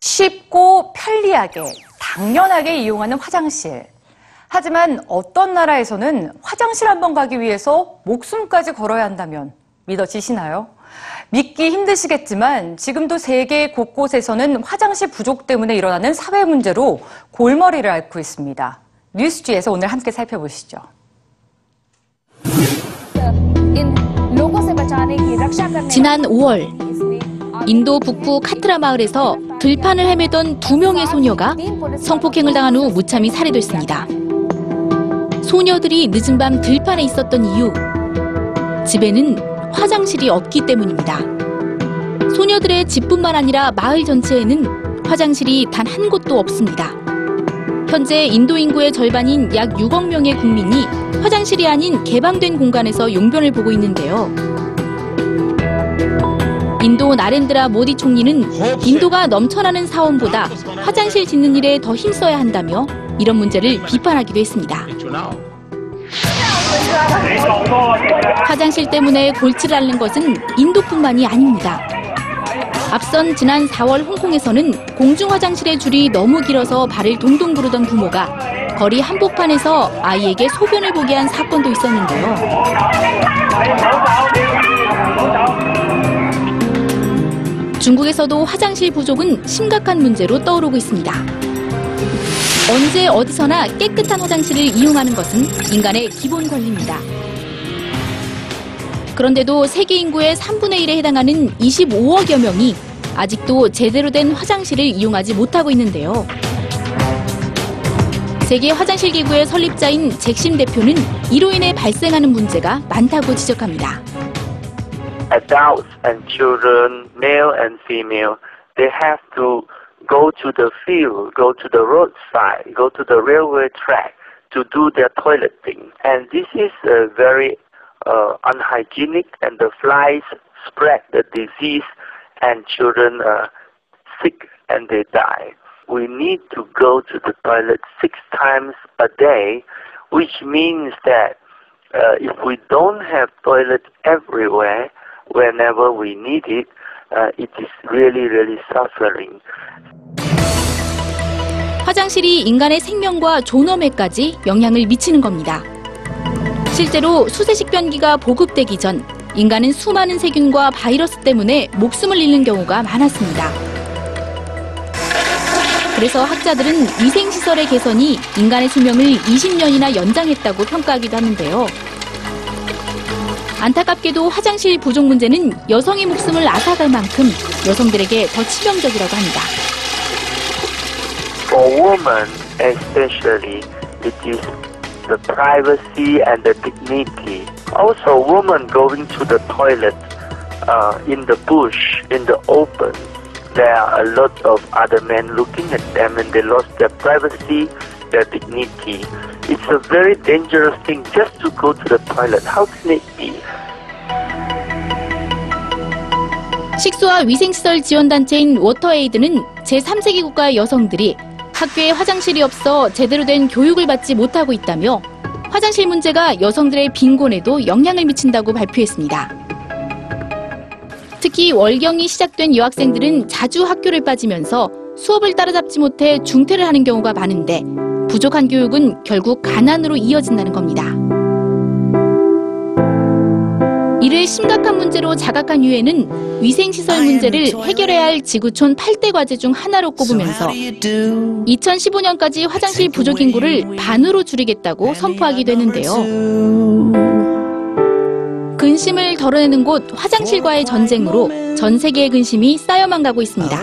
쉽고 편리하게, 당연하게 이용하는 화장실. 하지만 어떤 나라에서는 화장실 한 번 가기 위해서 목숨까지 걸어야 한다면 믿어지시나요? 믿기 힘드시겠지만 지금도 세계 곳곳에서는 화장실 부족 때문에 일어나는 사회 문제로 골머리를 앓고 있습니다. 뉴스지에서 오늘 함께 살펴보시죠. 지난 5월 인도 북부 카트라 마을에서 들판을 헤매던 두 명의 소녀가 성폭행을 당한 후 무참히 살해됐습니다. 소녀들이 늦은 밤 들판에 있었던 이유 집에는 화장실이 없기 때문입니다. 소녀들의 집뿐만 아니라 마을 전체에는 화장실이 단 한 곳도 없습니다. 현재 인도 인구의 절반인 약 6억 명의 국민이 화장실이 아닌 개방된 공간에서 용변을 보고 있는데요. 인도 나렌드라 모디 총리는 인도가 넘쳐나는 사원보다 화장실 짓는 일에 더 힘써야 한다며 이런 문제를 비판하기도 했습니다. 화장실 때문에 골치를 앓는 것은 인도뿐만이 아닙니다. 앞선 지난 4월 홍콩에서는 공중 화장실의 줄이 너무 길어서 발을 동동 구르던 부모가 거리 한복판에서 아이에게 소변을 보게 한 사건도 있었는데요. 중국에서도 화장실 부족은 심각한 문제로 떠오르고 있습니다. 언제 어디서나 깨끗한 화장실을 이용하는 것은 인간의 기본 권리입니다. 그런데도 세계 인구의 3분의 1에 해당하는 25억여 명이 아직도 제대로 된 화장실을 이용하지 못하고 있는데요. 세계 화장실 기구의 설립자인 잭심 대표는 이로 인해 발생하는 문제가 많다고 지적합니다. adults and children, male and female, they have to go to the field, go to the roadside, go to the railway track to do their toileting. And this is uh, very uh, unhygienic and the flies spread the disease and children are sick and they die. We need to go to the toilet six times a day, which means that uh, if we don't have toilet everywhere, whenever we need it, uh, it is really, really suffering. 화장실이 인간의 생명과 존엄에까지 영향을 미치는 겁니다. 실제로 수세식 변기가 보급되기 전 인간은 수많은 세균과 바이러스 때문에 목숨을 잃는 경우가 많았습니다. 그래서 학자들은 위생시설의 개선이 인간의 수명을 20년이나 연장했다고 평가하기도 하는데요. 안타깝게도 화장실 부족 문제는 여성의 목숨을 앗아갈 만큼 여성들에게 더 치명적이라고 합니다. For women, especially, it is the privacy and the dignity. Also, women going to the toilet uh, in the bush, in the open, there are a lot of other men looking at them and they lost their privacy, their dignity. It's a very dangerous thing just to go to the toilet. How can it be? 식수와 위생시설 지원단체인 워터에이드는 제3세계 국가의 여성들이 학교에 화장실이 없어 제대로 된 교육을 받지 못하고 있다며 화장실 문제가 여성들의 빈곤에도 영향을 미친다고 발표했습니다. 특히 월경이 시작된 여학생들은 자주 학교를 빠지면서 수업을 따라잡지 못해 중퇴를 하는 경우가 많은데 부족한 교육은 결국 가난으로 이어진다는 겁니다. 이를 심각한 문제로 자각한 유엔은 위생시설 문제를 해결해야 할 지구촌 8대 과제 중 하나로 꼽으면서 2015년까지 화장실 부족 인구를 반으로 줄이겠다고 선포하기도 했는데요. 근심을 덜어내는 곳 화장실과의 전쟁으로 전 세계의 근심이 쌓여만 가고 있습니다.